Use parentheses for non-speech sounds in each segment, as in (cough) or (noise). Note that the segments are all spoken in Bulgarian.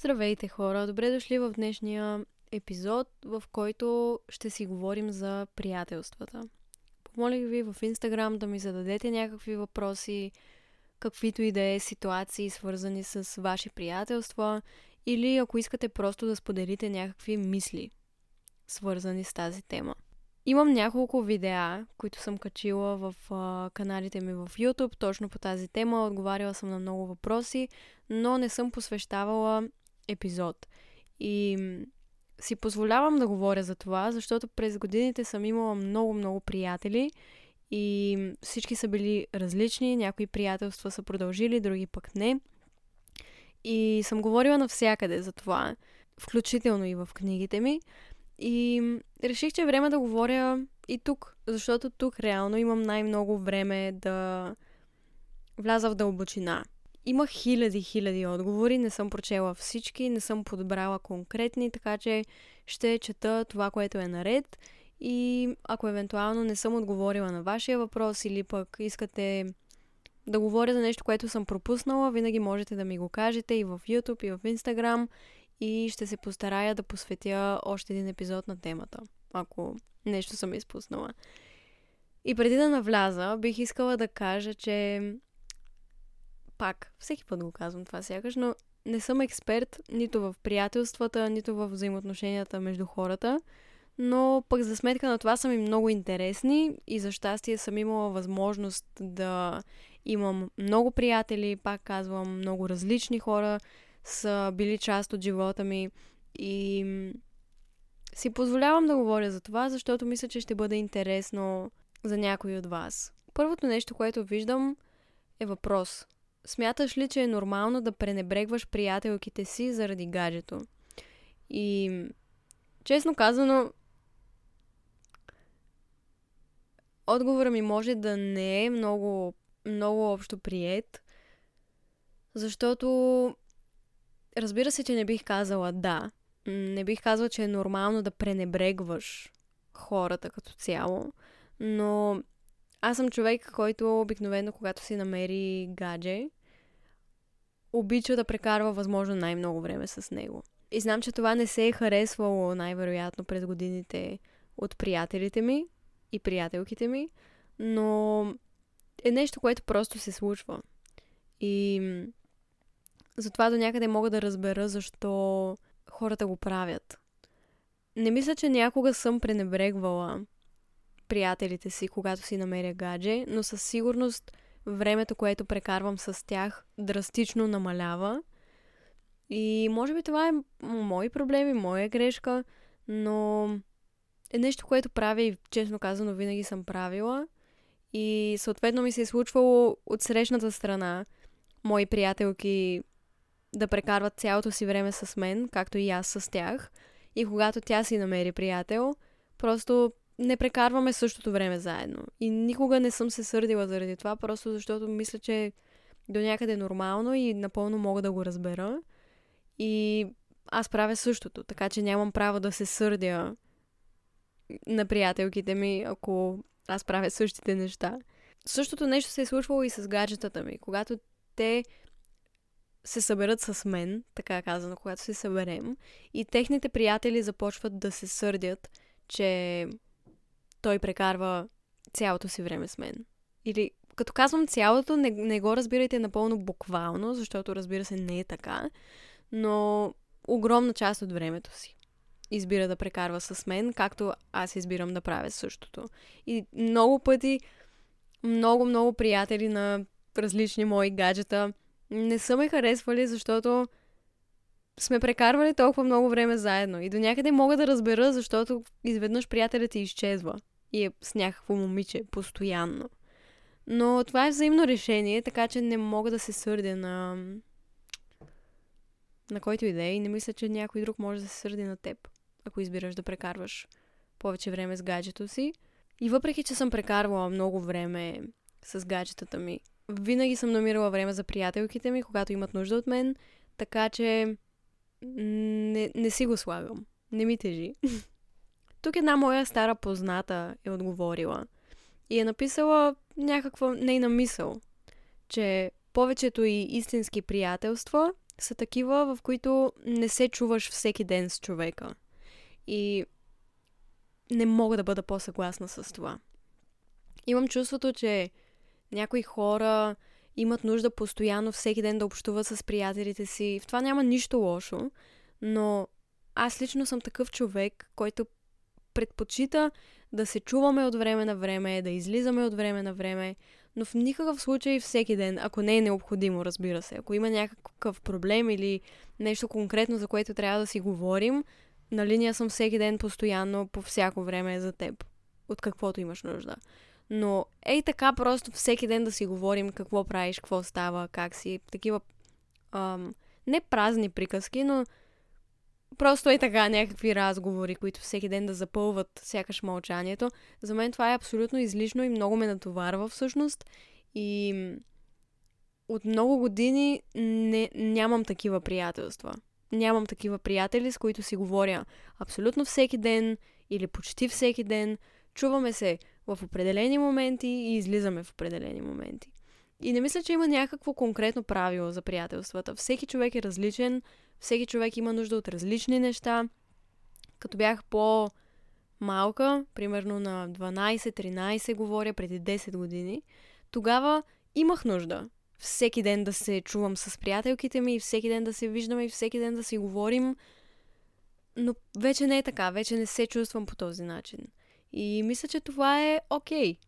Здравейте хора, добре дошли в днешния епизод, в който ще си говорим за приятелствата. Помолих ви в Инстаграм да ми зададете някакви въпроси, каквито и да е ситуации, свързани с ваши приятелства, или ако искате просто да споделите някакви мисли, свързани с тази тема. Имам няколко видеа, които съм качила в а, каналите ми в YouTube, точно по тази тема. Отговаряла съм на много въпроси, но не съм посвещавала епизод. И си позволявам да говоря за това, защото през годините съм имала много-много приятели и всички са били различни. Някои приятелства са продължили, други пък не. И съм говорила навсякъде за това, включително и в книгите ми. И реших, че е време да говоря и тук, защото тук реално имам най-много време да вляза в дълбочина. Има хиляди, хиляди отговори, не съм прочела всички, не съм подбрала конкретни, така че ще чета това, което е наред и ако евентуално не съм отговорила на вашия въпрос или пък искате да говоря за нещо, което съм пропуснала, винаги можете да ми го кажете и в YouTube, и в Instagram и ще се постарая да посветя още един епизод на темата, ако нещо съм изпуснала. И преди да навляза, бих искала да кажа, че пак, всеки път го казвам това сякаш, но не съм експерт нито в приятелствата, нито в взаимоотношенията между хората, но пък за сметка на това са ми много интересни и за щастие съм имала възможност да имам много приятели, пак казвам, много различни хора са били част от живота ми и си позволявам да говоря за това, защото мисля, че ще бъде интересно за някой от вас. Първото нещо, което виждам е въпрос. Смяташ ли, че е нормално да пренебрегваш приятелките си заради гаджето? И честно казано, отговорът ми може да не е много, много общо прият, защото разбира се, че не бих казала да. Не бих казала, че е нормално да пренебрегваш хората като цяло, но аз съм човек, който обикновено, когато си намери гадже, обича да прекарва възможно най-много време с него. И знам, че това не се е харесвало най-вероятно през годините от приятелите ми и приятелките ми, но е нещо, което просто се случва. И затова до някъде мога да разбера защо хората го правят. Не мисля, че някога съм пренебрегвала приятелите си, когато си намеря гадже, но със сигурност времето, което прекарвам с тях, драстично намалява. И може би това е мои проблеми, моя грешка, но е нещо, което правя и честно казано винаги съм правила. И съответно ми се е случвало от срещната страна мои приятелки да прекарват цялото си време с мен, както и аз с тях. И когато тя си намери приятел, просто не прекарваме същото време заедно. И никога не съм се сърдила заради това, просто защото мисля, че до някъде е нормално и напълно мога да го разбера. И аз правя същото, така че нямам право да се сърдя на приятелките ми, ако аз правя същите неща. Същото нещо се е случвало и с гаджетата ми. Когато те се съберат с мен, така казано, когато се съберем, и техните приятели започват да се сърдят, че той прекарва цялото си време с мен. Или като казвам цялото, не, не го разбирайте напълно буквално, защото разбира се не е така, но огромна част от времето си избира да прекарва с мен, както аз избирам да правя същото. И много пъти, много, много приятели на различни мои гаджета не са ме харесвали, защото сме прекарвали толкова много време заедно. И до някъде мога да разбера, защото изведнъж приятелят ти изчезва и е с някакво момиче постоянно. Но това е взаимно решение, така че не мога да се сърдя на на който и да е и не мисля, че някой друг може да се сърди на теб, ако избираш да прекарваш повече време с гаджето си. И въпреки, че съм прекарвала много време с гаджетата ми, винаги съм намирала време за приятелките ми, когато имат нужда от мен, така че не, не си го слагам. Не ми тежи. (laughs) Тук една моя стара позната е отговорила и е написала някаква нейна мисъл, че повечето и истински приятелства са такива, в които не се чуваш всеки ден с човека. И не мога да бъда по-съгласна с това. Имам чувството, че някои хора имат нужда постоянно всеки ден да общуват с приятелите си. В това няма нищо лошо, но аз лично съм такъв човек, който предпочита да се чуваме от време на време, да излизаме от време на време, но в никакъв случай всеки ден, ако не е необходимо, разбира се. Ако има някакъв проблем или нещо конкретно, за което трябва да си говорим, на линия съм всеки ден постоянно, по всяко време за теб. От каквото имаш нужда. Но ей така просто всеки ден да си говорим какво правиш, какво става, как си. Такива ам, не празни приказки, но просто е така някакви разговори, които всеки ден да запълват сякаш мълчанието. За мен това е абсолютно излишно и много ме натоварва всъщност. И от много години не, нямам такива приятелства. Нямам такива приятели, с които си говоря абсолютно всеки ден или почти всеки ден. Чуваме се в определени моменти и излизаме в определени моменти. И не мисля, че има някакво конкретно правило за приятелствата. Всеки човек е различен, всеки човек има нужда от различни неща. Като бях по-малка, примерно на 12-13 говоря, преди 10 години, тогава имах нужда всеки ден да се чувам с приятелките ми, всеки ден да се виждаме и всеки ден да си говорим. Но вече не е така, вече не се чувствам по този начин. И мисля, че това е окей. Okay.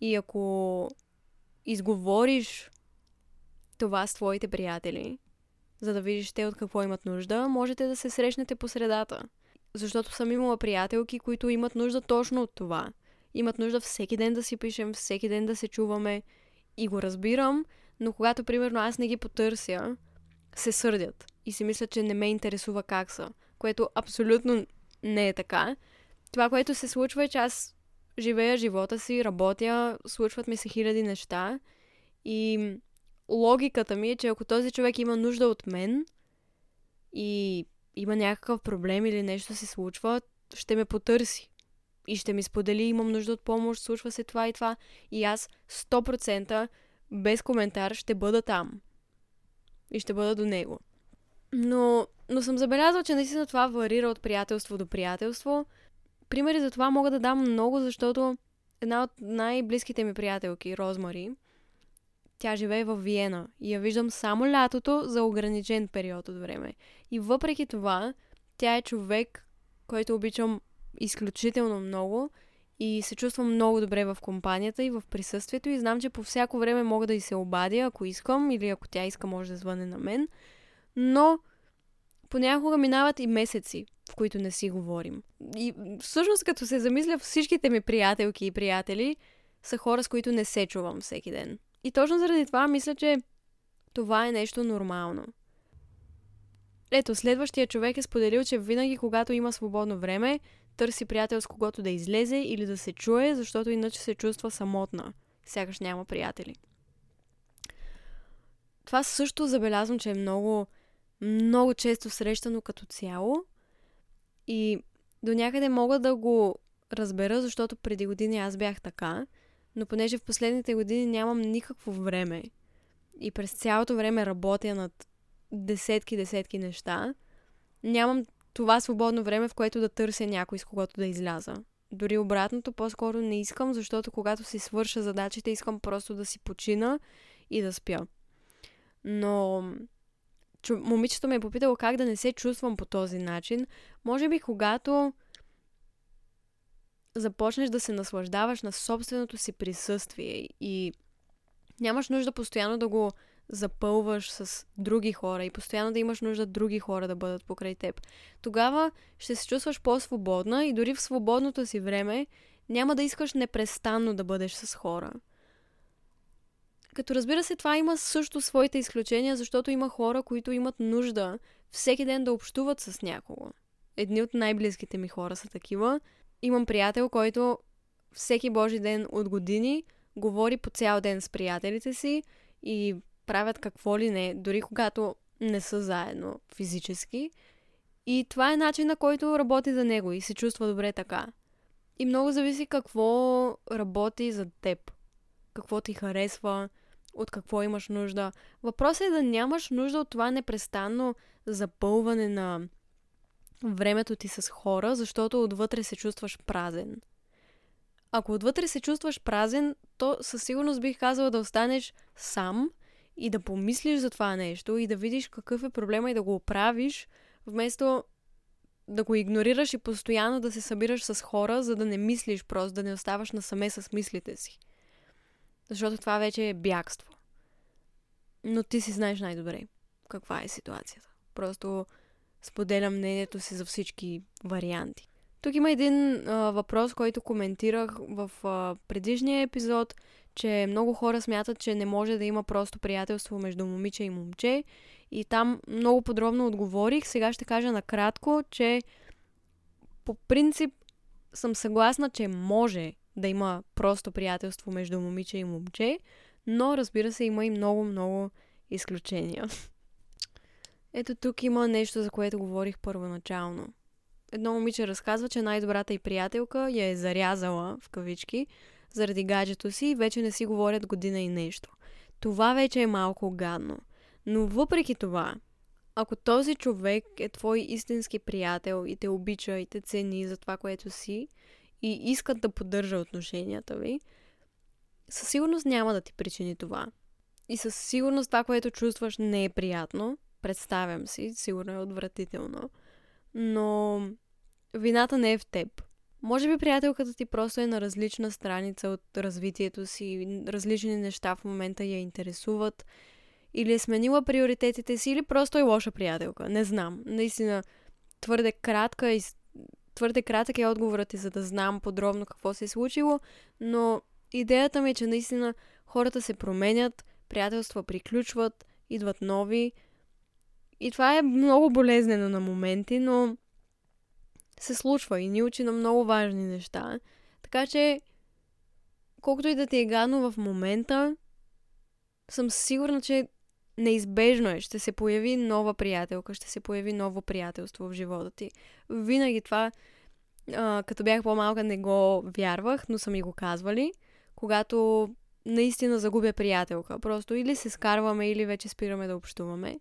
И ако изговориш това с твоите приятели, за да видиш те от какво имат нужда, можете да се срещнете по средата. Защото съм имала приятелки, които имат нужда точно от това. Имат нужда всеки ден да си пишем, всеки ден да се чуваме. И го разбирам, но когато, примерно, аз не ги потърся, се сърдят. И си мислят, че не ме интересува как са. Което абсолютно не е така. Това, което се случва е, че аз живея живота си, работя, случват ми се хиляди неща. И логиката ми е, че ако този човек има нужда от мен и има някакъв проблем или нещо се случва, ще ме потърси. И ще ми сподели, имам нужда от помощ, случва се това и това. И аз 100% без коментар ще бъда там. И ще бъда до него. Но, но съм забелязала, че наистина това варира от приятелство до приятелство. Примери за това мога да дам много, защото една от най-близките ми приятелки, Розмари, тя живее в Виена и я виждам само лятото за ограничен период от време. И въпреки това, тя е човек, който обичам изключително много и се чувствам много добре в компанията и в присъствието и знам, че по всяко време мога да й се обадя, ако искам или ако тя иска, може да звъне на мен. Но понякога минават и месеци, в които не си говорим. И всъщност, като се замисля, всичките ми приятелки и приятели са хора, с които не се чувам всеки ден. И точно заради това мисля, че това е нещо нормално. Ето, следващия човек е споделил, че винаги, когато има свободно време, търси приятел с когото да излезе или да се чуе, защото иначе се чувства самотна. Сякаш няма приятели. Това също забелязвам, че е много, много често срещано като цяло. И до някъде мога да го разбера, защото преди години аз бях така, но понеже в последните години нямам никакво време и през цялото време работя над десетки-десетки неща, нямам това свободно време, в което да търся някой с когото да изляза. Дори обратното, по-скоро не искам, защото когато си свърша задачите, искам просто да си почина и да спя. Но момичето ме е попитало как да не се чувствам по този начин. Може би когато започнеш да се наслаждаваш на собственото си присъствие и нямаш нужда постоянно да го запълваш с други хора и постоянно да имаш нужда други хора да бъдат покрай теб, тогава ще се чувстваш по-свободна и дори в свободното си време няма да искаш непрестанно да бъдеш с хора. Като разбира се, това има също своите изключения, защото има хора, които имат нужда всеки ден да общуват с някого. Едни от най-близките ми хора са такива. Имам приятел, който всеки божи ден от години говори по цял ден с приятелите си и правят какво ли не, дори когато не са заедно физически. И това е начин на който работи за него и се чувства добре така. И много зависи какво работи за теб. Какво ти харесва, от какво имаш нужда. Въпросът е да нямаш нужда от това непрестанно запълване на времето ти с хора, защото отвътре се чувстваш празен. Ако отвътре се чувстваш празен, то със сигурност бих казала да останеш сам и да помислиш за това нещо и да видиш какъв е проблема и да го оправиш, вместо да го игнорираш и постоянно да се събираш с хора, за да не мислиш просто, да не оставаш насаме с мислите си. Защото това вече е бягство. Но ти си знаеш най-добре каква е ситуацията. Просто споделям мнението си за всички варианти. Тук има един а, въпрос, който коментирах в а, предишния епизод, че много хора смятат, че не може да има просто приятелство между момиче и момче. И там много подробно отговорих. Сега ще кажа накратко, че по принцип съм съгласна, че може да има просто приятелство между момиче и момче, но разбира се има и много-много изключения. (laughs) Ето тук има нещо, за което говорих първоначално. Едно момиче разказва, че най-добрата й приятелка я е зарязала, в кавички, заради гаджето си и вече не си говорят година и нещо. Това вече е малко гадно. Но въпреки това, ако този човек е твой истински приятел и те обича и те цени за това, което си и искат да поддържа отношенията ви, със сигурност няма да ти причини това. И със сигурност това, което чувстваш, не е приятно. Представям си, сигурно е отвратително. Но вината не е в теб. Може би приятелката ти просто е на различна страница от развитието си, различни неща в момента я интересуват, или е сменила приоритетите си, или просто е лоша приятелка. Не знам. Наистина, твърде кратка и твърде кратък е отговорът ти, за да знам подробно какво се е случило, но идеята ми е, че наистина хората се променят, приятелства приключват, идват нови. И това е много болезнено на моменти, но се случва и ни учи на много важни неща. Така че, колкото и да ти е гадно в момента, съм сигурна, че неизбежно е. Ще се появи нова приятелка, ще се появи ново приятелство в живота ти. Винаги това, а, като бях по-малка, не го вярвах, но са ми го казвали. Когато наистина загубя приятелка. Просто или се скарваме, или вече спираме да общуваме.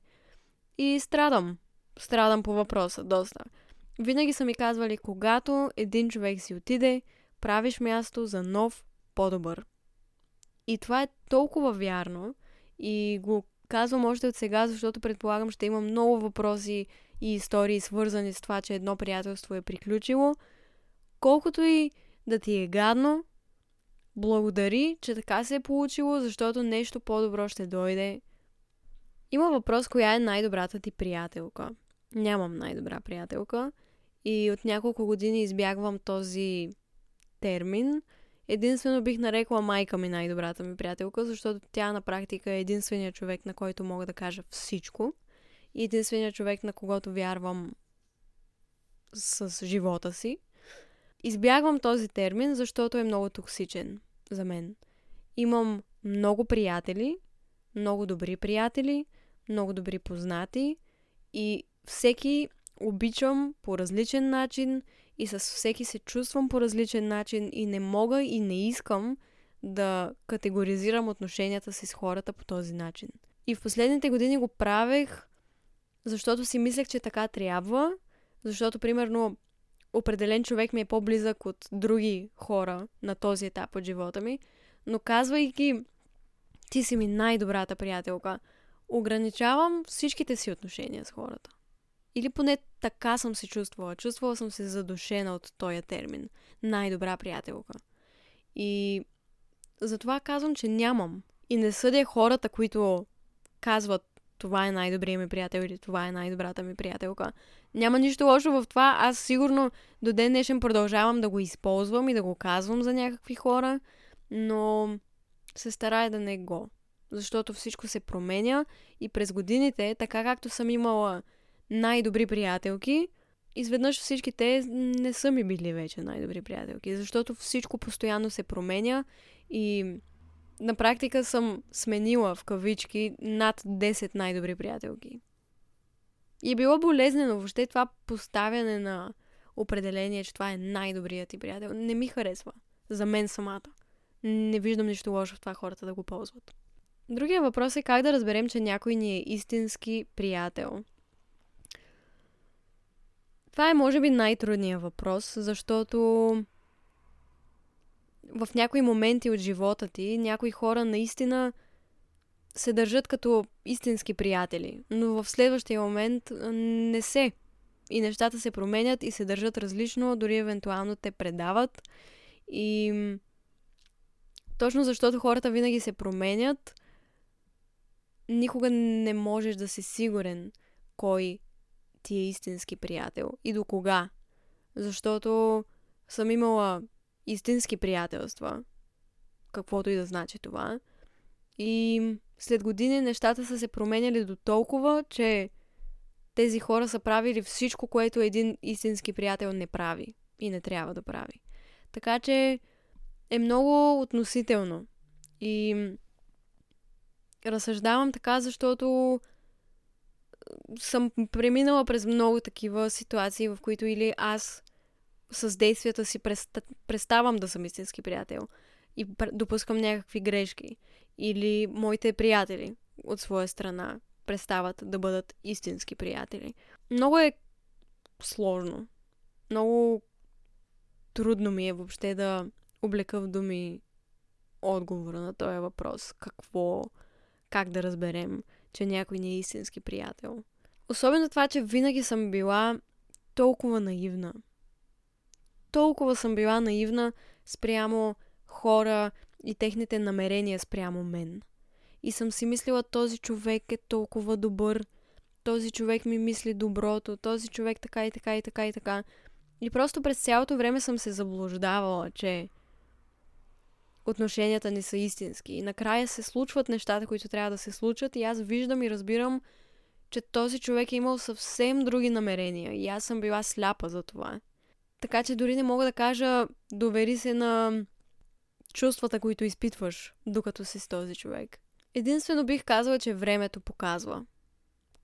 И страдам. Страдам по въпроса, доста. Винаги са ми казвали, когато един човек си отиде, правиш място за нов, по-добър. И това е толкова вярно и го казвам още от сега, защото предполагам ще има много въпроси и истории свързани с това, че едно приятелство е приключило. Колкото и да ти е гадно, благодари, че така се е получило, защото нещо по-добро ще дойде. Има въпрос, коя е най-добрата ти приятелка. Нямам най-добра приятелка и от няколко години избягвам този термин. Единствено бих нарекла майка ми най-добрата ми приятелка, защото тя на практика е единственият човек, на който мога да кажа всичко. И единственият човек, на когото вярвам с живота си. Избягвам този термин, защото е много токсичен за мен. Имам много приятели, много добри приятели, много добри познати и всеки обичам по различен начин и с всеки се чувствам по различен начин и не мога и не искам да категоризирам отношенията си с хората по този начин. И в последните години го правех, защото си мислех, че така трябва, защото, примерно, определен човек ми е по-близък от други хора на този етап от живота ми, но казвайки ти си ми най-добрата приятелка, ограничавам всичките си отношения с хората. Или поне така съм се чувствала. Чувствала съм се задушена от този термин. Най-добра приятелка. И затова казвам, че нямам. И не съдя хората, които казват това е най-добрият ми приятел или това е най-добрата ми приятелка. Няма нищо лошо в това. Аз сигурно до ден днешен продължавам да го използвам и да го казвам за някакви хора, но се старая да не го. Защото всичко се променя и през годините, така както съм имала най-добри приятелки, изведнъж всички те не са ми били вече най-добри приятелки, защото всичко постоянно се променя и на практика съм сменила в кавички над 10 най-добри приятелки. И е било болезнено въобще това поставяне на определение, че това е най-добрият ти приятел. Не ми харесва. За мен самата. Не виждам нищо лошо в това хората да го ползват. Другия въпрос е как да разберем, че някой ни е истински приятел. Това е, може би, най-трудният въпрос, защото в някои моменти от живота ти някои хора наистина се държат като истински приятели, но в следващия момент не се. И нещата се променят и се държат различно, дори евентуално те предават. И точно защото хората винаги се променят, никога не можеш да си сигурен кой ти е истински приятел и до кога. Защото съм имала истински приятелства, каквото и да значи това. И след години нещата са се променяли до толкова, че тези хора са правили всичко, което един истински приятел не прави и не трябва да прави. Така че е много относително. И разсъждавам така, защото съм преминала през много такива ситуации, в които или аз с действията си преставам да съм истински приятел и допускам някакви грешки. Или моите приятели от своя страна престават да бъдат истински приятели. Много е сложно. Много трудно ми е въобще да облека в думи отговора на този въпрос. Какво, как да разберем, че някой не е истински приятел. Особено това, че винаги съм била толкова наивна. Толкова съм била наивна спрямо хора и техните намерения спрямо мен. И съм си мислила, този човек е толкова добър, този човек ми мисли доброто, този човек така и така и така и така. И просто през цялото време съм се заблуждавала, че отношенията ни са истински. И накрая се случват нещата, които трябва да се случат и аз виждам и разбирам, че този човек е имал съвсем други намерения и аз съм била сляпа за това. Така че дори не мога да кажа довери се на чувствата, които изпитваш, докато си с този човек. Единствено бих казала, че времето показва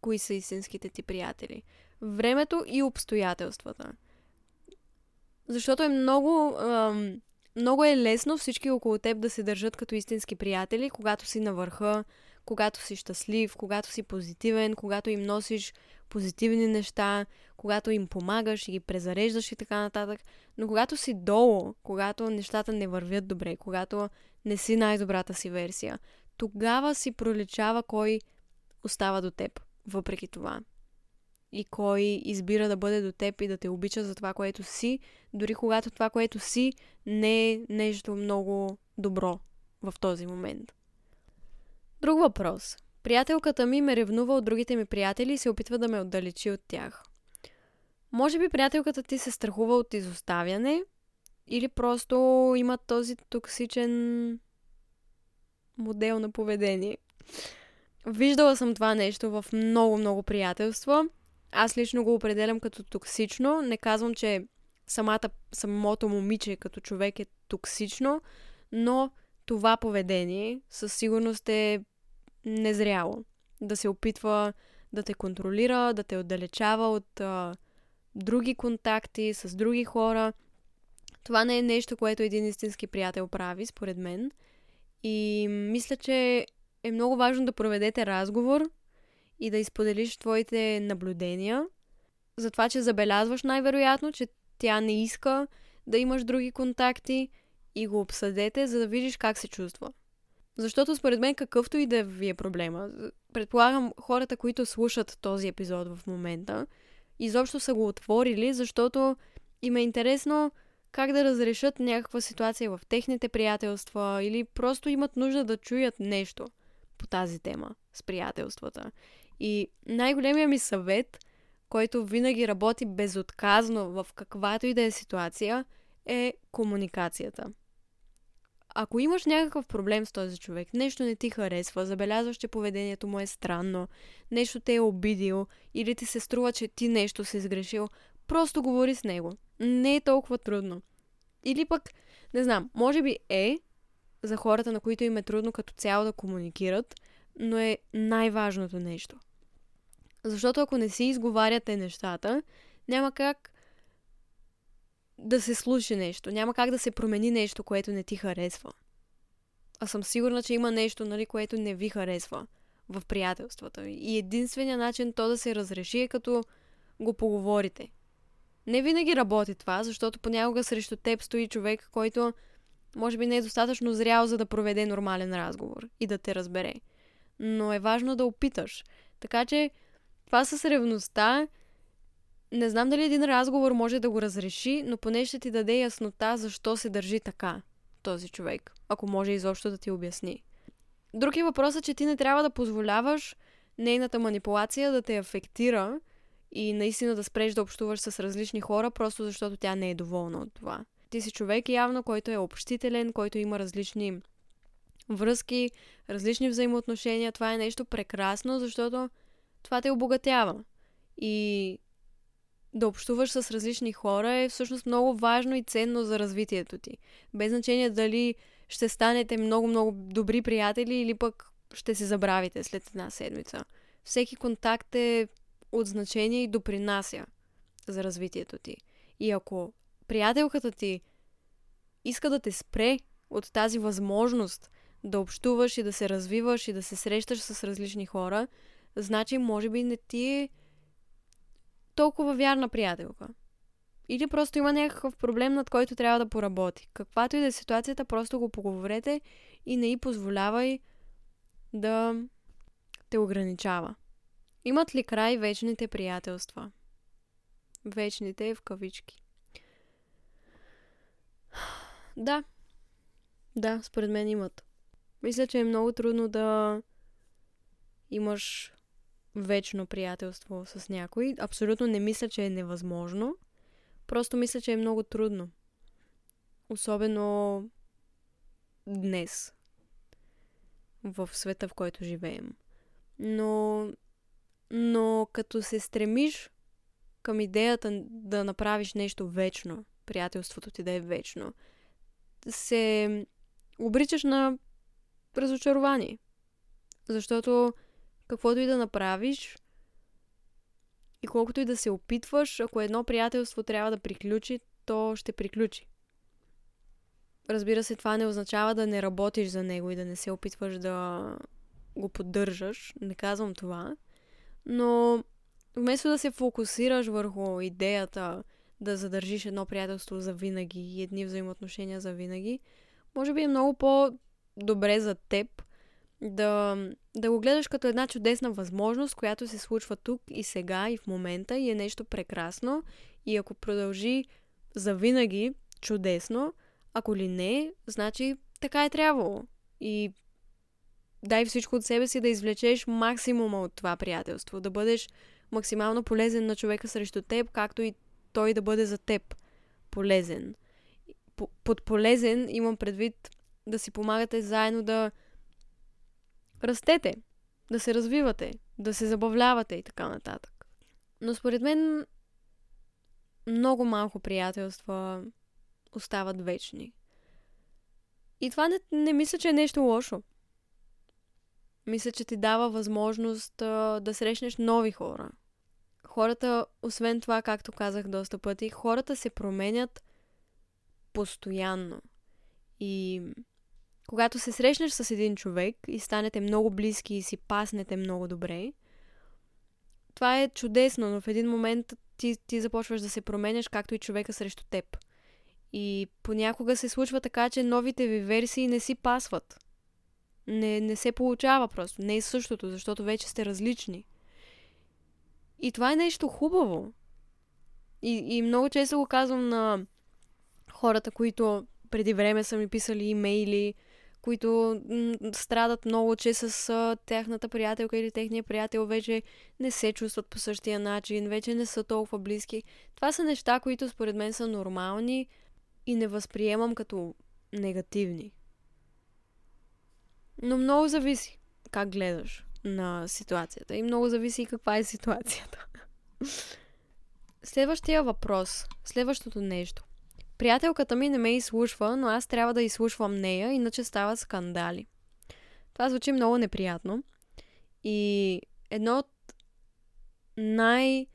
кои са истинските ти приятели. Времето и обстоятелствата. Защото е много, ам, много е лесно всички около теб да се държат като истински приятели, когато си на върха, когато си щастлив, когато си позитивен, когато им носиш позитивни неща, когато им помагаш и ги презареждаш и така нататък. Но когато си долу, когато нещата не вървят добре, когато не си най-добрата си версия, тогава си проличава кой остава до теб, въпреки това. И кой избира да бъде до теб и да те обича за това, което си, дори когато това, което си, не е нещо много добро в този момент. Друг въпрос. Приятелката ми ме ревнува от другите ми приятели и се опитва да ме отдалечи от тях. Може би приятелката ти се страхува от изоставяне или просто има този токсичен модел на поведение. Виждала съм това нещо в много-много приятелства. Аз лично го определям като токсично. Не казвам, че самата, самото момиче като човек е токсично, но това поведение със сигурност е незряло. Да се опитва да те контролира, да те отдалечава от а, други контакти с други хора. Това не е нещо, което един истински приятел прави, според мен. И мисля, че е много важно да проведете разговор и да изподелиш твоите наблюдения за това, че забелязваш най-вероятно, че тя не иска да имаш други контакти и го обсъдете, за да видиш как се чувства. Защото според мен какъвто и да ви е проблема, предполагам хората, които слушат този епизод в момента, изобщо са го отворили, защото им е интересно как да разрешат някаква ситуация в техните приятелства или просто имат нужда да чуят нещо по тази тема с приятелствата. И най-големия ми съвет, който винаги работи безотказно в каквато и да е ситуация, е комуникацията. Ако имаш някакъв проблем с този човек, нещо не ти харесва, забелязваш, че поведението му е странно, нещо те е обидил или ти се струва, че ти нещо си сгрешил, просто говори с него. Не е толкова трудно. Или пък, не знам, може би е за хората, на които им е трудно като цяло да комуникират, но е най-важното нещо. Защото ако не си изговаряте нещата, няма как да се случи нещо. Няма как да се промени нещо, което не ти харесва. а съм сигурна, че има нещо, нали, което не ви харесва в приятелствата ви. И единственият начин то да се разреши е като го поговорите. Не винаги работи това, защото понякога срещу теб стои човек, който може би не е достатъчно зрял, за да проведе нормален разговор и да те разбере. Но е важно да опиташ. Така че това с ревността, не знам дали един разговор може да го разреши, но поне ще ти даде яснота защо се държи така този човек, ако може изобщо да ти обясни. Друг е въпросът, че ти не трябва да позволяваш нейната манипулация да те афектира и наистина да спреш да общуваш с различни хора, просто защото тя не е доволна от това. Ти си човек явно, който е общителен, който има различни връзки, различни взаимоотношения. Това е нещо прекрасно, защото това те обогатява. И да общуваш с различни хора е всъщност много важно и ценно за развитието ти. Без значение дали ще станете много-много добри приятели или пък ще се забравите след една седмица. Всеки контакт е от значение и допринася за развитието ти. И ако приятелката ти иска да те спре от тази възможност да общуваш и да се развиваш и да се срещаш с различни хора, значи може би не ти е толкова вярна приятелка. Или просто има някакъв проблем, над който трябва да поработи. Каквато и да е ситуацията, просто го поговорете и не й позволявай да те ограничава. Имат ли край вечните приятелства? Вечните в кавички. Да. Да, според мен имат. Мисля, че е много трудно да имаш вечно приятелство с някой. Абсолютно не мисля, че е невъзможно. Просто мисля, че е много трудно. Особено днес. В света, в който живеем. Но, но като се стремиш към идеята да направиш нещо вечно, приятелството ти да е вечно, се обричаш на разочарование. Защото каквото и да направиш и колкото и да се опитваш, ако едно приятелство трябва да приключи, то ще приключи. Разбира се, това не означава да не работиш за него и да не се опитваш да го поддържаш. Не казвам това. Но вместо да се фокусираш върху идеята да задържиш едно приятелство за винаги и едни взаимоотношения за винаги, може би е много по-добре за теб да, да го гледаш като една чудесна възможност, която се случва тук и сега и в момента и е нещо прекрасно. И ако продължи за винаги, чудесно. Ако ли не, значи така е трябвало. И дай всичко от себе си да извлечеш максимума от това приятелство, да бъдеш максимално полезен на човека срещу теб, както и той да бъде за теб полезен. Под полезен имам предвид да си помагате заедно да растете, да се развивате, да се забавлявате и така нататък. Но според мен много малко приятелства остават вечни. И това не, не мисля, че е нещо лошо. Мисля, че ти дава възможност а, да срещнеш нови хора. Хората, освен това, както казах доста пъти, хората се променят постоянно. И когато се срещнеш с един човек и станете много близки и си паснете много добре, това е чудесно, но в един момент ти, ти започваш да се променяш, както и човека срещу теб. И понякога се случва така, че новите ви версии не си пасват. Не, не се получава просто. Не е същото, защото вече сте различни. И това е нещо хубаво. И, и много често го казвам на хората, които преди време са ми писали имейли, които м- страдат много, че с а, тяхната приятелка или техния приятел вече не се чувстват по същия начин, вече не са толкова близки. Това са неща, които според мен са нормални и не възприемам като негативни. Но много зависи как гледаш на ситуацията и много зависи каква е ситуацията. (laughs) Следващия въпрос, следващото нещо. Приятелката ми не ме изслушва, но аз трябва да изслушвам нея, иначе стават скандали. Това звучи много неприятно. И едно от най-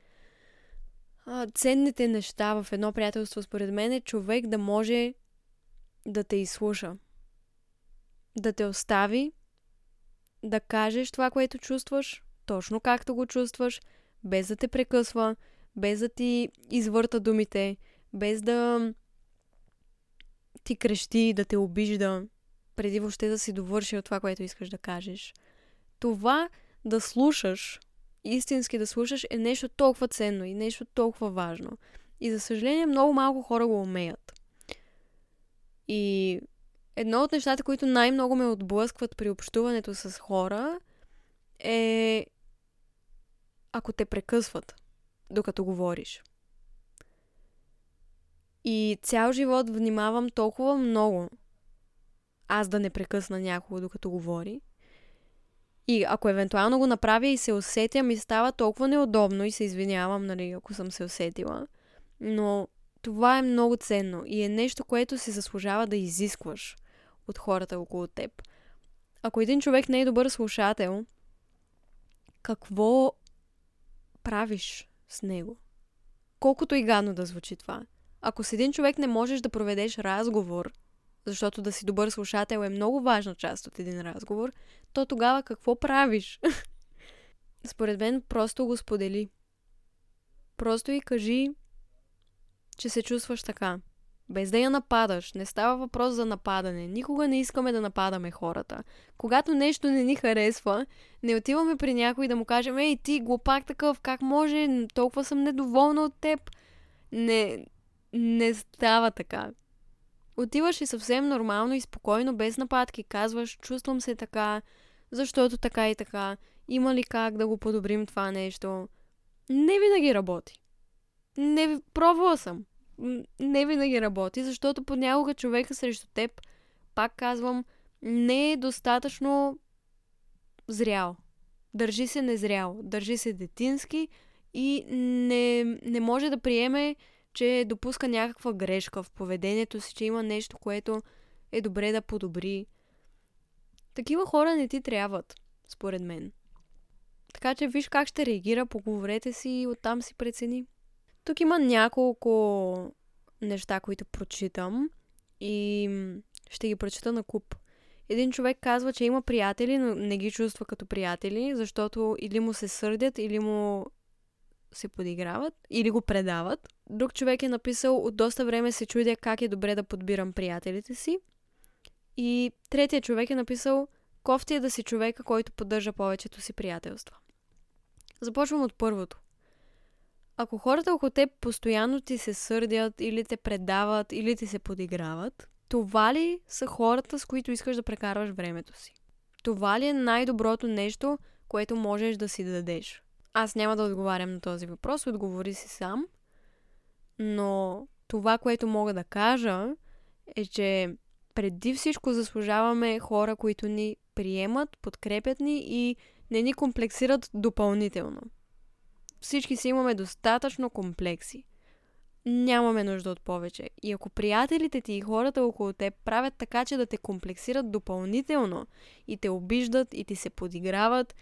ценните неща в едно приятелство, според мен, е човек да може да те изслуша. да те остави да кажеш това, което чувстваш, точно както го чувстваш, без да те прекъсва, без да ти извърта думите, без да ти крещи, да те обижда, преди въобще да си довършил това, което искаш да кажеш. Това да слушаш, истински да слушаш, е нещо толкова ценно и нещо толкова важно. И за съжаление много малко хора го умеят. И едно от нещата, които най-много ме отблъскват при общуването с хора е ако те прекъсват, докато говориш. И цял живот внимавам толкова много аз да не прекъсна някого докато говори. И ако евентуално го направя и се усетя, ми става толкова неудобно и се извинявам, нали, ако съм се усетила. Но това е много ценно и е нещо, което си заслужава да изискваш от хората около теб. Ако един човек не е добър слушател, какво правиш с него? Колкото и гадно да звучи това. Ако с един човек не можеш да проведеш разговор, защото да си добър слушател е много важна част от един разговор, то тогава какво правиш? (laughs) Според мен просто го сподели. Просто и кажи, че се чувстваш така. Без да я нападаш. Не става въпрос за нападане. Никога не искаме да нападаме хората. Когато нещо не ни харесва, не отиваме при някой да му кажем, ей, ти глупак такъв, как може, толкова съм недоволна от теб. Не, не става така. Отиваш и съвсем нормално и спокойно, без нападки, казваш, чувствам се така, защото така и така, има ли как да го подобрим това нещо. Не винаги работи. Не, пробвала съм не винаги работи, защото понякога човека срещу теб, пак казвам, не е достатъчно зрял. Държи се незрял, държи се детински и не, не може да приеме, че допуска някаква грешка в поведението си, че има нещо, което е добре да подобри. Такива хора не ти трябват, според мен. Така че виж как ще реагира, поговорете си и оттам си прецени. Тук има няколко неща, които прочитам и ще ги прочита на куп. Един човек казва, че има приятели, но не ги чувства като приятели, защото или му се сърдят, или му се подиграват, или го предават. Друг човек е написал, от доста време се чудя как е добре да подбирам приятелите си. И третия човек е написал, кофти е да си човека, който поддържа повечето си приятелства. Започвам от първото. Ако хората около теб постоянно ти се сърдят или те предават или ти се подиграват, това ли са хората, с които искаш да прекарваш времето си? Това ли е най-доброто нещо, което можеш да си дадеш? Аз няма да отговарям на този въпрос, отговори си сам. Но това, което мога да кажа, е, че преди всичко заслужаваме хора, които ни приемат, подкрепят ни и не ни комплексират допълнително. Всички си имаме достатъчно комплекси. Нямаме нужда от повече. И ако приятелите ти и хората около теб правят така, че да те комплексират допълнително и те обиждат и ти се подиграват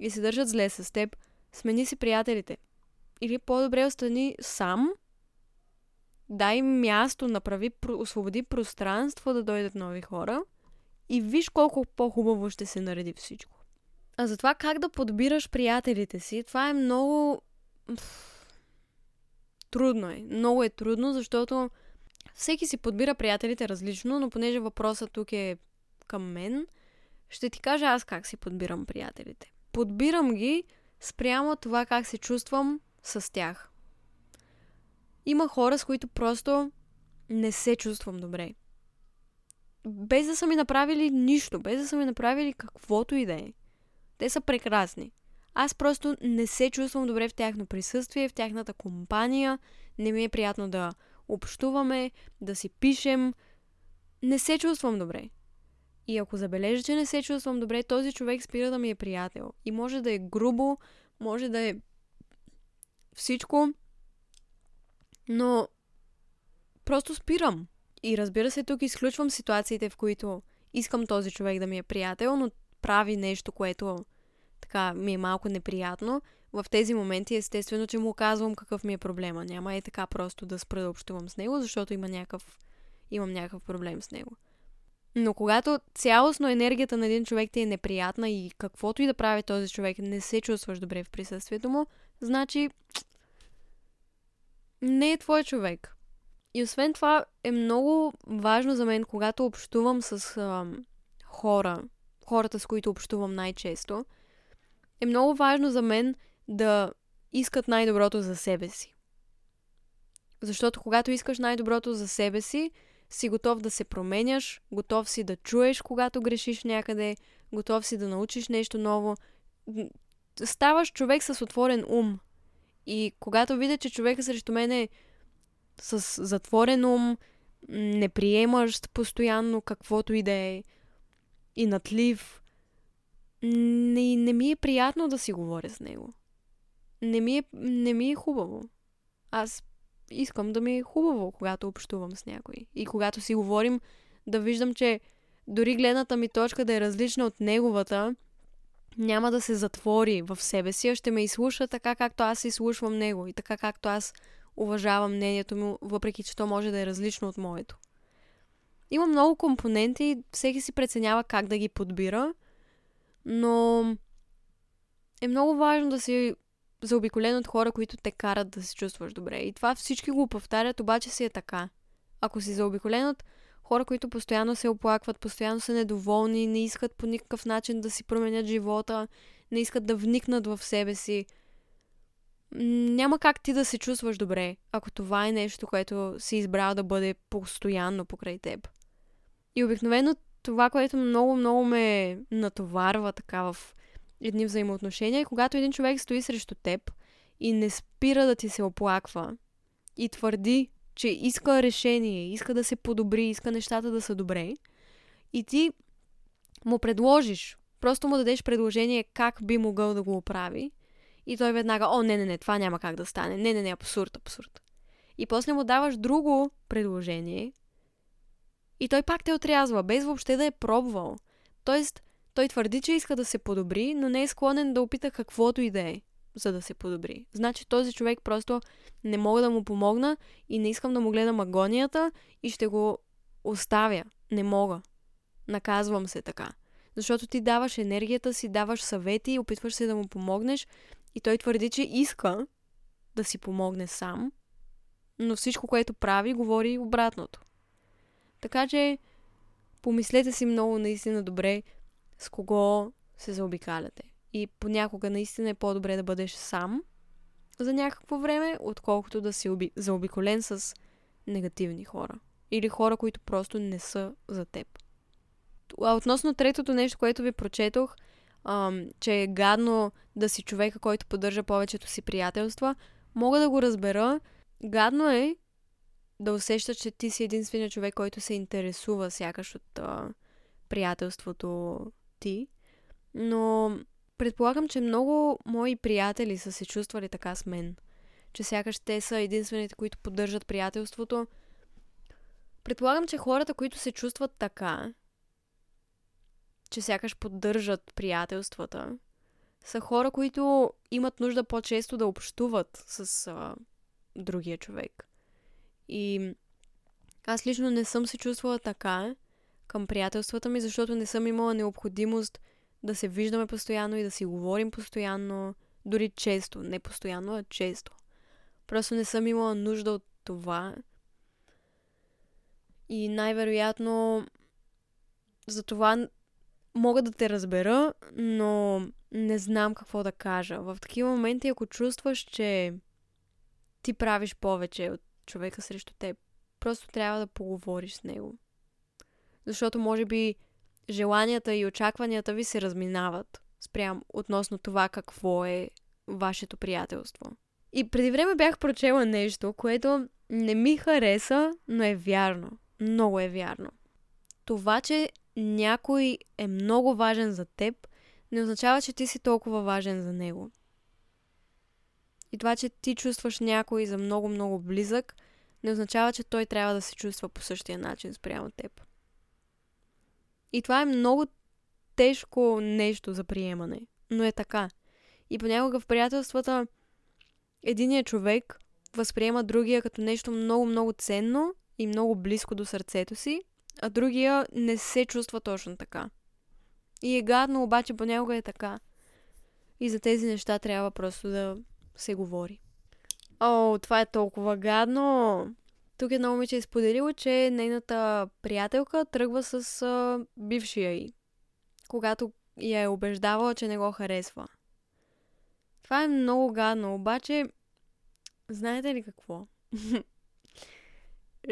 и се държат зле с теб, смени си приятелите. Или по-добре остани сам, дай място, направи, освободи пространство да дойдат нови хора и виж колко по-хубаво ще се нареди всичко. А за това как да подбираш приятелите си, това е много трудно е. Много е трудно, защото всеки си подбира приятелите различно, но понеже въпросът тук е към мен, ще ти кажа аз как си подбирам приятелите. Подбирам ги спрямо това как се чувствам с тях. Има хора, с които просто не се чувствам добре. Без да са ми направили нищо, без да са ми направили каквото и да е. Те са прекрасни. Аз просто не се чувствам добре в тяхно присъствие, в тяхната компания. Не ми е приятно да общуваме, да си пишем. Не се чувствам добре. И ако забележа, че не се чувствам добре, този човек спира да ми е приятел. И може да е грубо, може да е всичко, но просто спирам. И разбира се, тук изключвам ситуациите, в които искам този човек да ми е приятел, но прави нещо, което така ми е малко неприятно, в тези моменти естествено, че му казвам какъв ми е проблема. Няма е така просто да спра да общувам с него, защото има някакъв, имам някакъв проблем с него. Но когато цялостно енергията на един човек ти е неприятна и каквото и да прави този човек, не се чувстваш добре в присъствието му, значи не е твой човек. И освен това е много важно за мен, когато общувам с а, хора, хората с които общувам най-често, е много важно за мен да искат най-доброто за себе си. Защото когато искаш най-доброто за себе си, си готов да се променяш, готов си да чуеш, когато грешиш някъде, готов си да научиш нещо ново. Ставаш човек с отворен ум. И когато видя, че човека срещу мен е с затворен ум, не приемаш постоянно каквото и да е, и натлив, не, не ми е приятно да си говоря с него. Не ми е, не ми е хубаво. Аз искам да ми е хубаво, когато общувам с някой. И когато си говорим, да виждам, че дори гледната ми точка да е различна от неговата, няма да се затвори в себе си, а ще ме изслуша така, както аз изслушвам него и така, както аз уважавам мнението му, въпреки че то може да е различно от моето. Има много компоненти, всеки си преценява как да ги подбира, но е много важно да си заобиколен от хора, които те карат да се чувстваш добре. И това всички го повтарят, обаче си е така. Ако си заобиколен от хора, които постоянно се оплакват, постоянно са недоволни, не искат по никакъв начин да си променят живота, не искат да вникнат в себе си, няма как ти да се чувстваш добре, ако това е нещо, което си избрал да бъде постоянно покрай теб. И обикновено това, което много, много ме натоварва така в едни взаимоотношения, е когато един човек стои срещу теб и не спира да ти се оплаква и твърди, че иска решение, иска да се подобри, иска нещата да са добре и ти му предложиш, просто му дадеш предложение как би могъл да го оправи и той веднага, о, не, не, не, това няма как да стане, не, не, не, абсурд, абсурд. И после му даваш друго предложение и той пак те отрязва, без въобще да е пробвал. Тоест, той твърди, че иска да се подобри, но не е склонен да опита каквото и да е, за да се подобри. Значи този човек просто не мога да му помогна и не искам да му гледам агонията и ще го оставя. Не мога. Наказвам се така. Защото ти даваш енергията си, даваш съвети, опитваш се да му помогнеш и той твърди, че иска да си помогне сам, но всичко, което прави, говори обратното. Така че помислете си много наистина добре с кого се заобикаляте. И понякога наистина е по-добре да бъдеш сам за някакво време, отколкото да си оби... заобиколен с негативни хора. Или хора, които просто не са за теб. А относно третото нещо, което ви прочетох, ам, че е гадно да си човека, който поддържа повечето си приятелства, мога да го разбера. Гадно е да усещаш, че ти си единственият човек, който се интересува сякаш от а, приятелството ти. Но предполагам, че много мои приятели са се чувствали така с мен. Че сякаш те са единствените, които поддържат приятелството. Предполагам, че хората, които се чувстват така, че сякаш поддържат приятелствата, са хора, които имат нужда по-често да общуват с а, другия човек. И аз лично не съм се чувствала така към приятелствата ми, защото не съм имала необходимост да се виждаме постоянно и да си говорим постоянно, дори често, не постоянно, а често. Просто не съм имала нужда от това. И най-вероятно за това мога да те разбера, но не знам какво да кажа. В такива моменти, ако чувстваш, че ти правиш повече от човека срещу теб, просто трябва да поговориш с него. Защото може би желанията и очакванията ви се разминават спрям относно това какво е вашето приятелство. И преди време бях прочела нещо, което не ми хареса, но е вярно. Много е вярно. Това, че някой е много важен за теб, не означава, че ти си толкова важен за него. И това, че ти чувстваш някой за много-много близък, не означава, че той трябва да се чувства по същия начин спрямо теб. И това е много тежко нещо за приемане, но е така. И понякога в приятелствата единият човек възприема другия като нещо много-много ценно и много близко до сърцето си, а другия не се чувства точно така. И е гадно, обаче понякога е така. И за тези неща трябва просто да се говори. О, това е толкова гадно! Тук едно момиче е споделила, че нейната приятелка тръгва с а, бившия й, когато я е убеждавала, че не го харесва. Това е много гадно, обаче знаете ли какво? (laughs)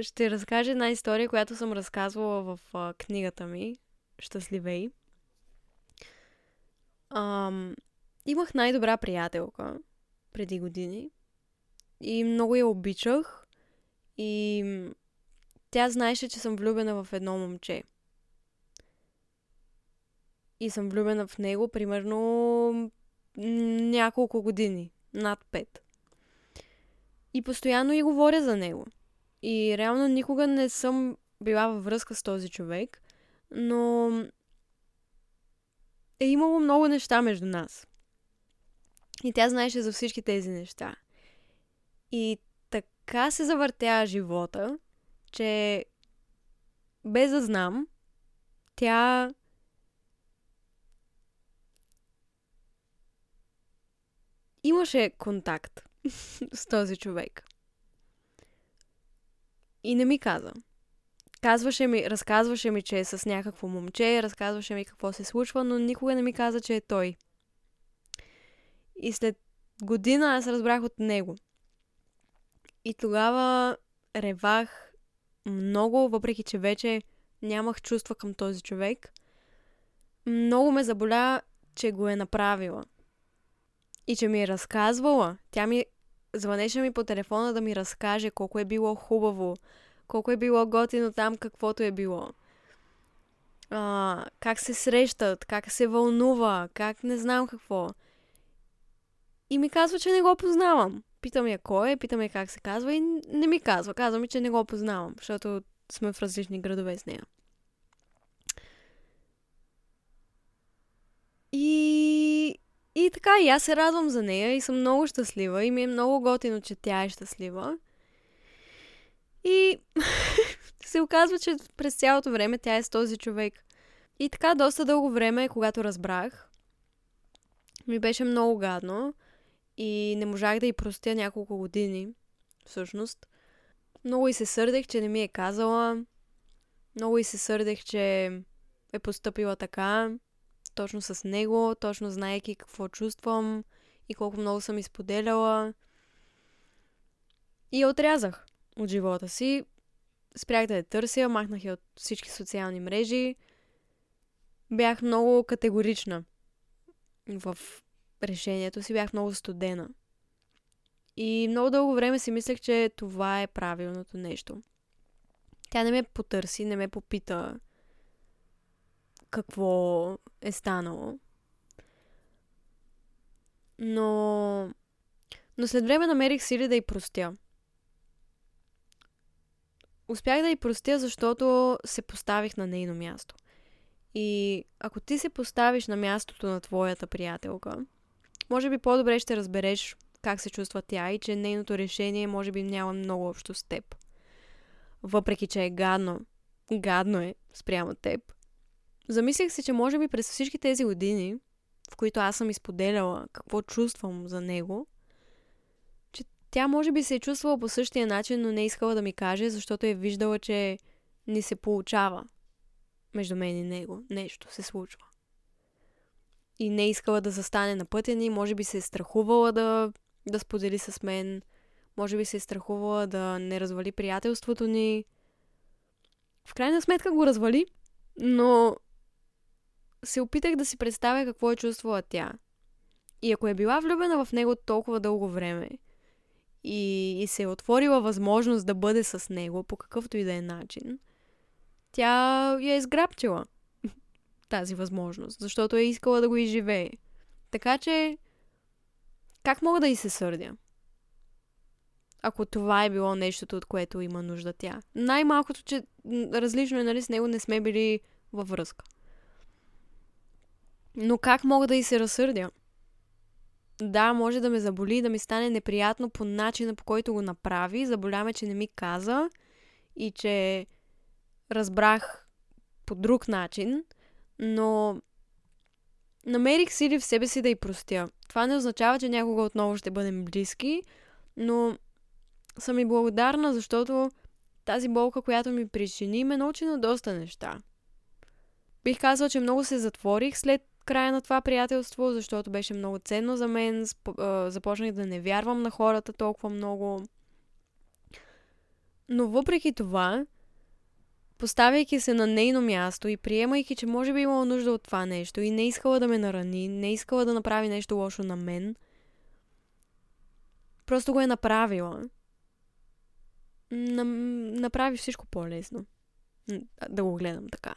Ще разкажа една история, която съм разказвала в а, книгата ми Щастливей. Ам, имах най-добра приятелка преди години и много я обичах и тя знаеше, че съм влюбена в едно момче. И съм влюбена в него примерно няколко години, над пет. И постоянно и говоря за него. И реално никога не съм била във връзка с този човек, но е имало много неща между нас. И тя знаеше за всички тези неща. И така се завъртя живота, че без да знам, тя имаше контакт (laughs) с този човек. И не ми каза. Казваше ми, разказваше ми, че е с някакво момче, разказваше ми какво се случва, но никога не ми каза, че е той. И след година аз разбрах от него. И тогава ревах много, въпреки че вече нямах чувства към този човек. Много ме заболя, че го е направила. И че ми е разказвала. Тя ми звънеше ми по телефона да ми разкаже колко е било хубаво, колко е било готино там, каквото е било. А, как се срещат, как се вълнува, как не знам какво. И ми казва, че не го познавам. Питам я кой е, питам я как се казва и не ми казва. Казва ми, че не го познавам, защото сме в различни градове с нея. И и така, и аз се радвам за нея и съм много щастлива и ми е много готино, че тя е щастлива. И (laughs) се оказва, че през цялото време тя е с този човек. И така, доста дълго време, когато разбрах, ми беше много гадно и не можах да й простя няколко години, всъщност. Много и се сърдех, че не ми е казала. Много и се сърдех, че е поступила така точно с него, точно знаеки какво чувствам и колко много съм изподеляла. И я отрязах от живота си. Спрях да я търся, махнах я от всички социални мрежи. Бях много категорична в решението си, бях много студена. И много дълго време си мислех, че това е правилното нещо. Тя не ме потърси, не ме попита какво е станало. Но... Но след време намерих сили да й простя. Успях да й простя, защото се поставих на нейно място. И ако ти се поставиш на мястото на твоята приятелка, може би по-добре ще разбереш как се чувства тя и че нейното решение може би няма много общо с теб. Въпреки, че е гадно. Гадно е спрямо теб. Замислих се, че може би през всички тези години, в които аз съм изподеляла какво чувствам за него, че тя може би се е чувствала по същия начин, но не е искала да ми каже, защото е виждала, че ни се получава между мен и него. Нещо се случва. И не искала да застане на пътя ни, може би се е страхувала да, да сподели с мен, може би се е страхувала да не развали приятелството ни. В крайна сметка го развали, но се опитах да си представя какво е чувствала тя. И ако е била влюбена в него толкова дълго време и, и се е отворила възможност да бъде с него по какъвто и да е начин, тя я е изграбчила тази възможност, защото е искала да го изживее. Така че, как мога да и се сърдя? Ако това е било нещото, от което има нужда тя. Най-малкото, че различно е, нали, с него не сме били във връзка. Но как мога да и се разсърдя? Да, може да ме заболи, да ми стане неприятно по начина, по който го направи. Заболяме, че не ми каза и че разбрах по друг начин, но намерих сили в себе си да й простя. Това не означава, че някога отново ще бъдем близки, но съм и благодарна, защото тази болка, която ми причини, ме научи на доста неща. Бих казала, че много се затворих след края на това приятелство, защото беше много ценно за мен. Започнах да не вярвам на хората толкова много. Но въпреки това, поставяйки се на нейно място и приемайки, че може би имала нужда от това нещо и не искала да ме нарани, не искала да направи нещо лошо на мен, просто го е направила. Направи всичко по-лесно. Да го гледам така.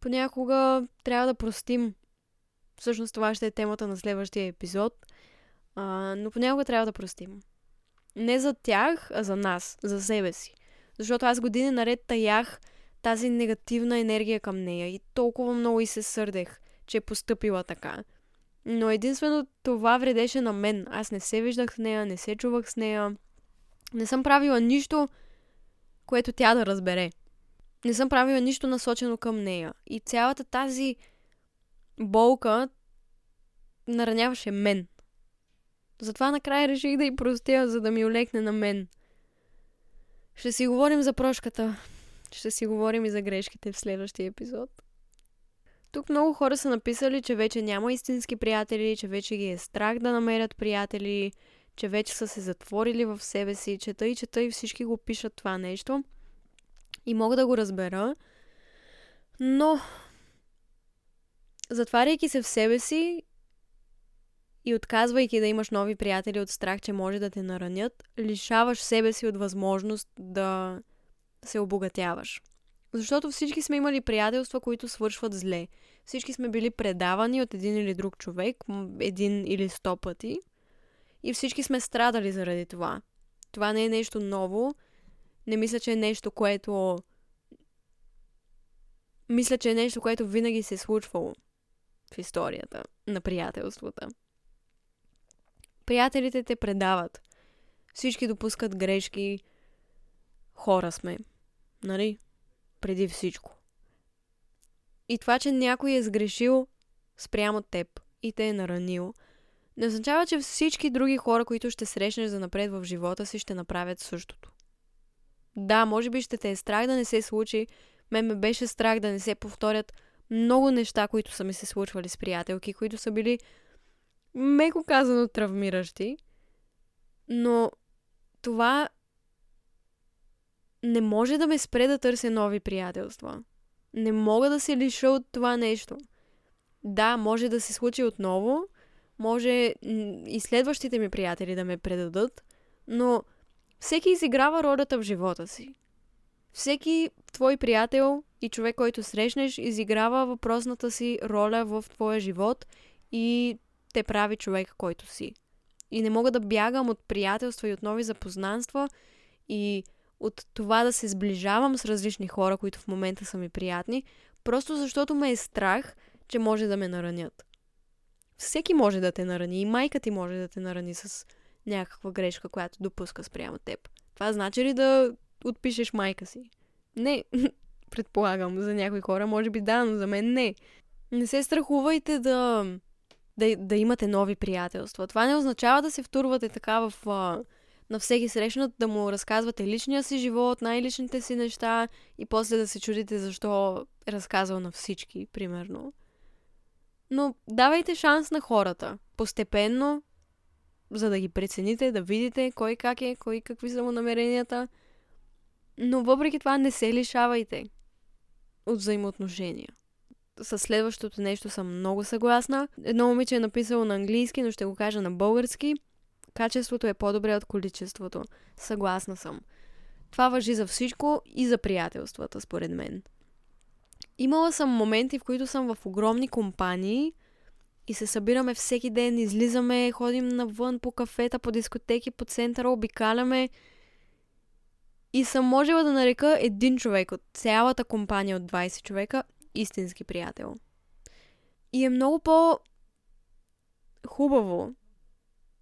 Понякога трябва да простим. Всъщност това ще е темата на следващия епизод. А, но понякога трябва да простим. Не за тях, а за нас, за себе си. Защото аз години наред таях тази негативна енергия към нея и толкова много и се сърдех, че е поступила така. Но единствено това вредеше на мен. Аз не се виждах с нея, не се чувах с нея. Не съм правила нищо, което тя да разбере. Не съм правила нищо насочено към нея. И цялата тази болка нараняваше мен. Затова накрая реших да й простя, за да ми олекне на мен. Ще си говорим за прошката. Ще си говорим и за грешките в следващия епизод. Тук много хора са написали, че вече няма истински приятели, че вече ги е страх да намерят приятели, че вече са се затворили в себе си, че тъй, че тъй всички го пишат това нещо. И мога да го разбера. Но, затваряйки се в себе си и отказвайки да имаш нови приятели от страх, че може да те наранят, лишаваш себе си от възможност да се обогатяваш. Защото всички сме имали приятелства, които свършват зле. Всички сме били предавани от един или друг човек, един или сто пъти. И всички сме страдали заради това. Това не е нещо ново. Не мисля, че е нещо, което... Мисля, че е нещо, което винаги се е случвало в историята на приятелствата. Приятелите те предават. Всички допускат грешки. Хора сме. Нали? Преди всичко. И това, че някой е сгрешил спрямо теб и те е наранил, не означава, че всички други хора, които ще срещнеш за напред в живота си, ще направят същото. Да, може би ще те е страх да не се случи. Мен ме беше страх да не се повторят много неща, които са ми се случвали с приятелки, които са били меко казано травмиращи. Но това не може да ме спре да търся нови приятелства. Не мога да се лиша от това нещо. Да, може да се случи отново, може и следващите ми приятели да ме предадат, но всеки изиграва ролята в живота си. Всеки твой приятел и човек, който срещнеш, изиграва въпросната си роля в твоя живот и те прави човек, който си. И не мога да бягам от приятелства и от нови запознанства и от това да се сближавам с различни хора, които в момента са ми приятни, просто защото ме е страх, че може да ме наранят. Всеки може да те нарани и майка ти може да те нарани с някаква грешка, която допуска спрямо теб. Това значи ли да отпишеш майка си? Не, (laughs) предполагам, за някои хора може би да, но за мен не. Не се страхувайте да, да, да имате нови приятелства. Това не означава да се втурвате така в а, на всеки срещнат да му разказвате личния си живот, най-личните си неща и после да се чудите защо е разказал на всички, примерно. Но давайте шанс на хората. Постепенно, за да ги прецените, да видите кой как е, кой какви са му намеренията. Но въпреки това не се лишавайте от взаимоотношения. С следващото нещо съм много съгласна. Едно момиче е написало на английски, но ще го кажа на български – Качеството е по-добре от количеството. Съгласна съм. Това въжи за всичко и за приятелствата, според мен. Имала съм моменти, в които съм в огромни компании и се събираме всеки ден, излизаме, ходим навън по кафета, по дискотеки, по центъра, обикаляме. И съм можела да нарека един човек от цялата компания от 20 човека истински приятел. И е много по хубаво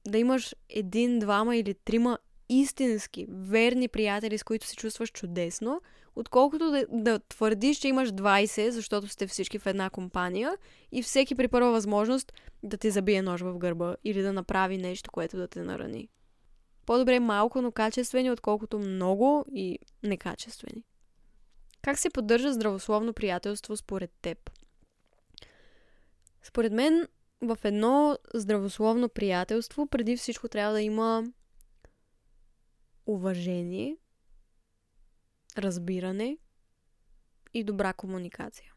да имаш един, двама или трима истински, верни приятели, с които се чувстваш чудесно, отколкото да, да твърдиш, че имаш 20, защото сте всички в една компания и всеки при първа възможност да ти забие нож в гърба или да направи нещо, което да те нарани. По-добре малко, но качествени, отколкото много и некачествени. Как се поддържа здравословно приятелство според теб? Според мен, в едно здравословно приятелство, преди всичко трябва да има уважение, разбиране и добра комуникация.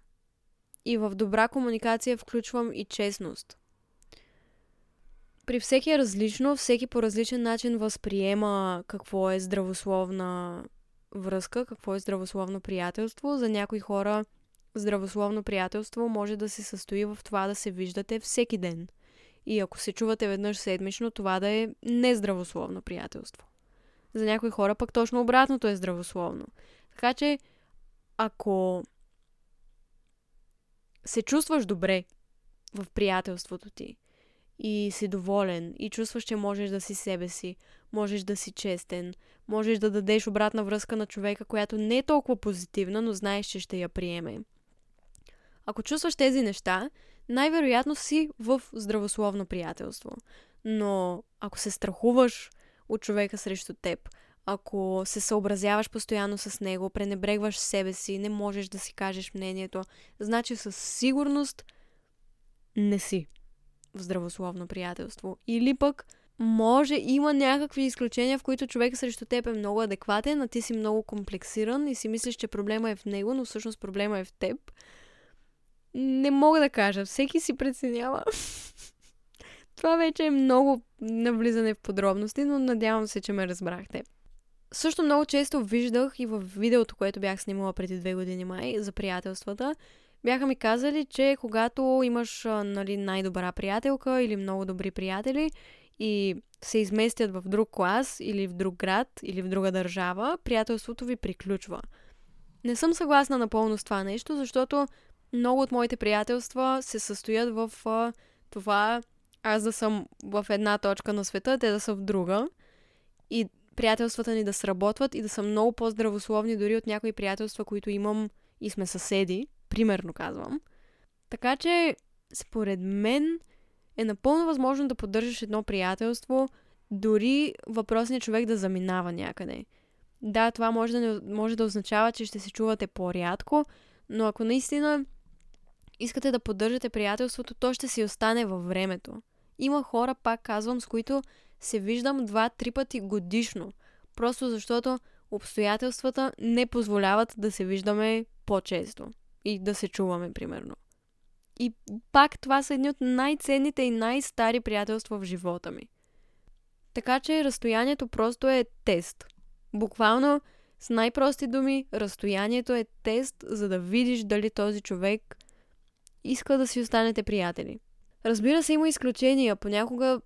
И в добра комуникация включвам и честност. При всеки е различно, всеки по различен начин възприема какво е здравословна връзка, какво е здравословно приятелство. За някои хора здравословно приятелство може да се състои в това да се виждате всеки ден. И ако се чувате веднъж седмично, това да е нездравословно приятелство. За някои хора пък точно обратното е здравословно. Така че, ако се чувстваш добре в приятелството ти и си доволен и чувстваш, че можеш да си себе си, можеш да си честен, можеш да дадеш обратна връзка на човека, която не е толкова позитивна, но знаеш, че ще я приеме. Ако чувстваш тези неща, най-вероятно си в здравословно приятелство. Но ако се страхуваш от човека срещу теб, ако се съобразяваш постоянно с него, пренебрегваш себе си, не можеш да си кажеш мнението, значи със сигурност не си в здравословно приятелство. Или пък може, има някакви изключения, в които човек срещу теб е много адекватен, а ти си много комплексиран и си мислиш, че проблема е в него, но всъщност проблема е в теб. Не мога да кажа. Всеки си преценява. (laughs) Това вече е много навлизане в подробности, но надявам се, че ме разбрахте. Също много често виждах и в видеото, което бях снимала преди две години май за приятелствата, бяха ми казали, че когато имаш нали, най-добра приятелка или много добри приятели и се изместят в друг клас или в друг град или в друга държава, приятелството ви приключва. Не съм съгласна напълно с това нещо, защото много от моите приятелства се състоят в това аз да съм в една точка на света, те да са в друга. И приятелствата ни да сработват и да са много по-здравословни дори от някои приятелства, които имам и сме съседи, примерно казвам. Така че, според мен, е напълно възможно да поддържаш едно приятелство, дори въпросният човек да заминава някъде. Да, това може да, не, може да означава, че ще се чувате по-рядко, но ако наистина искате да поддържате приятелството, то ще си остане във времето. Има хора, пак казвам, с които се виждам два-три пъти годишно. Просто защото обстоятелствата не позволяват да се виждаме по-често и да се чуваме, примерно. И пак това са едни от най-ценните и най-стари приятелства в живота ми. Така че разстоянието просто е тест. Буквално, с най-прости думи, разстоянието е тест, за да видиш дали този човек иска да си останете приятели. Разбира се, има изключения. Понякога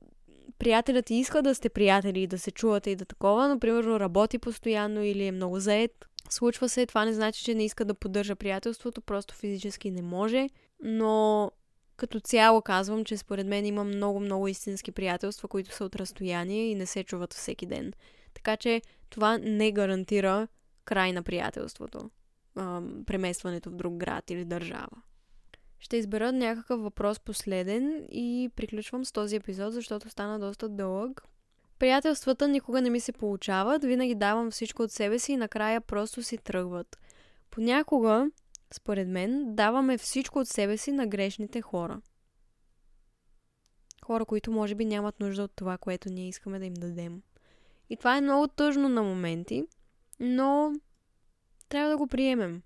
приятелят иска да сте приятели и да се чувате и да такова, но примерно работи постоянно или е много заед. Случва се, това не значи, че не иска да поддържа приятелството, просто физически не може. Но като цяло казвам, че според мен има много-много истински приятелства, които са от разстояние и не се чуват всеки ден. Така че това не гарантира край на приятелството. преместването в друг град или държава. Ще избера някакъв въпрос последен и приключвам с този епизод, защото стана доста дълъг. Приятелствата никога не ми се получават, винаги давам всичко от себе си и накрая просто си тръгват. Понякога, според мен, даваме всичко от себе си на грешните хора. Хора, които може би нямат нужда от това, което ние искаме да им дадем. И това е много тъжно на моменти, но трябва да го приемем.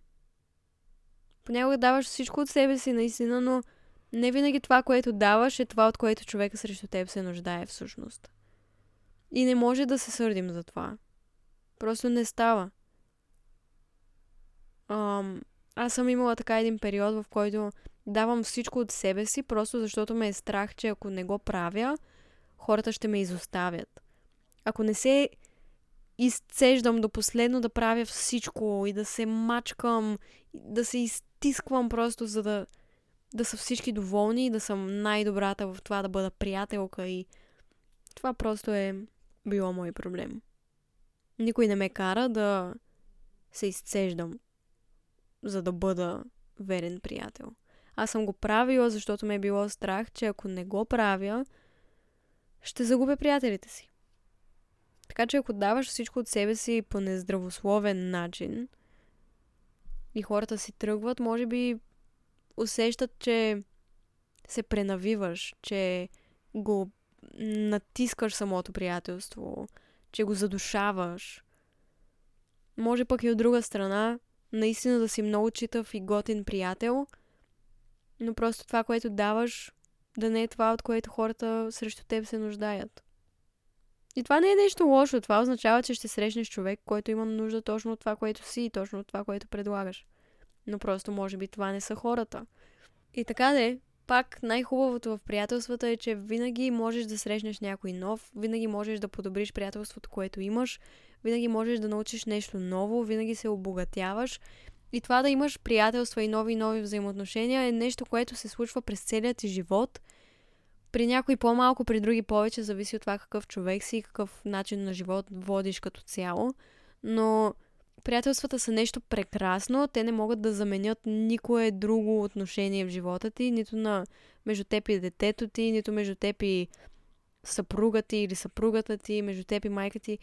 Понякога даваш всичко от себе си, наистина, но не винаги това, което даваш, е това, от което човека срещу теб се нуждае всъщност. И не може да се сърдим за това. Просто не става. Ам, аз съм имала така един период, в който давам всичко от себе си, просто защото ме е страх, че ако не го правя, хората ще ме изоставят. Ако не се изцеждам до последно да правя всичко и да се мачкам, да се изтисквам просто, за да, да са всички доволни и да съм най-добрата в това да бъда приятелка и това просто е било мой проблем. Никой не ме кара да се изцеждам, за да бъда верен приятел. Аз съм го правила, защото ме е било страх, че ако не го правя, ще загубя приятелите си. Така че ако даваш всичко от себе си по нездравословен начин и хората си тръгват, може би усещат, че се пренавиваш, че го натискаш самото приятелство, че го задушаваш. Може пък и от друга страна, наистина да си много читав и готин приятел, но просто това, което даваш, да не е това, от което хората срещу теб се нуждаят. И това не е нещо лошо. Това означава, че ще срещнеш човек, който има нужда точно от това, което си и точно от това, което предлагаш. Но просто, може би, това не са хората. И така де, пак най-хубавото в приятелствата е, че винаги можеш да срещнеш някой нов, винаги можеш да подобриш приятелството, което имаш, винаги можеш да научиш нещо ново, винаги се обогатяваш. И това да имаш приятелства и нови нови взаимоотношения е нещо, което се случва през целият ти живот. При някой по-малко, при други повече, зависи от това какъв човек си и какъв начин на живот водиш като цяло. Но приятелствата са нещо прекрасно. Те не могат да заменят никое друго отношение в живота ти, нито на между теб и детето ти, нито между теб и съпруга ти или съпругата ти, между теб и майка ти.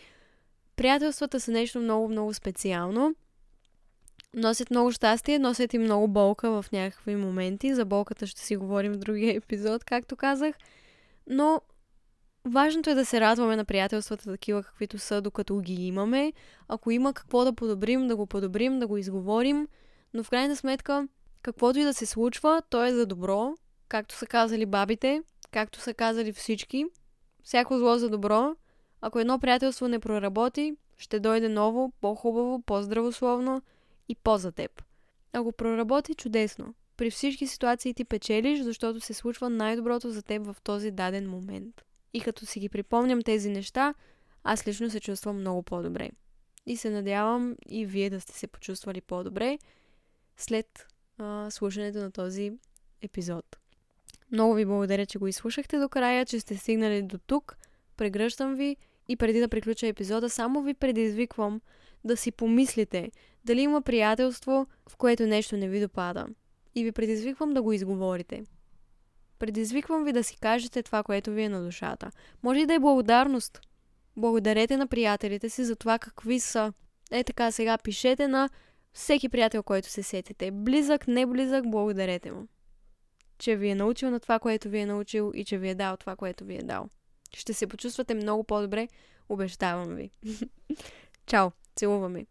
Приятелствата са нещо много, много специално. Носят много щастие, носят и много болка в някакви моменти. За болката ще си говорим в другия епизод, както казах. Но Важното е да се радваме на приятелствата такива, каквито са, докато ги имаме. Ако има какво да подобрим, да го подобрим, да го изговорим. Но в крайна сметка, каквото и да се случва, то е за добро. Както са казали бабите, както са казали всички. Всяко зло за добро. Ако едно приятелство не проработи, ще дойде ново, по-хубаво, по-здравословно и по-за теб. Ако проработи, чудесно. При всички ситуации ти печелиш, защото се случва най-доброто за теб в този даден момент. И като си ги припомням тези неща, аз лично се чувствам много по-добре. И се надявам и вие да сте се почувствали по-добре след а, слушането на този епизод. Много ви благодаря, че го изслушахте до края, че сте стигнали до тук. Прегръщам ви и преди да приключа епизода, само ви предизвиквам да си помислите дали има приятелство, в което нещо не ви допада. И ви предизвиквам да го изговорите. Предизвиквам ви да си кажете това, което ви е на душата. Може и да е благодарност. Благодарете на приятелите си за това какви са. Е така, сега пишете на всеки приятел, който се сетите. Близък, не близък, благодарете му. Че ви е научил на това, което ви е научил и че ви е дал това, което ви е дал. Ще се почувствате много по-добре, обещавам ви. (laughs) Чао, целуваме.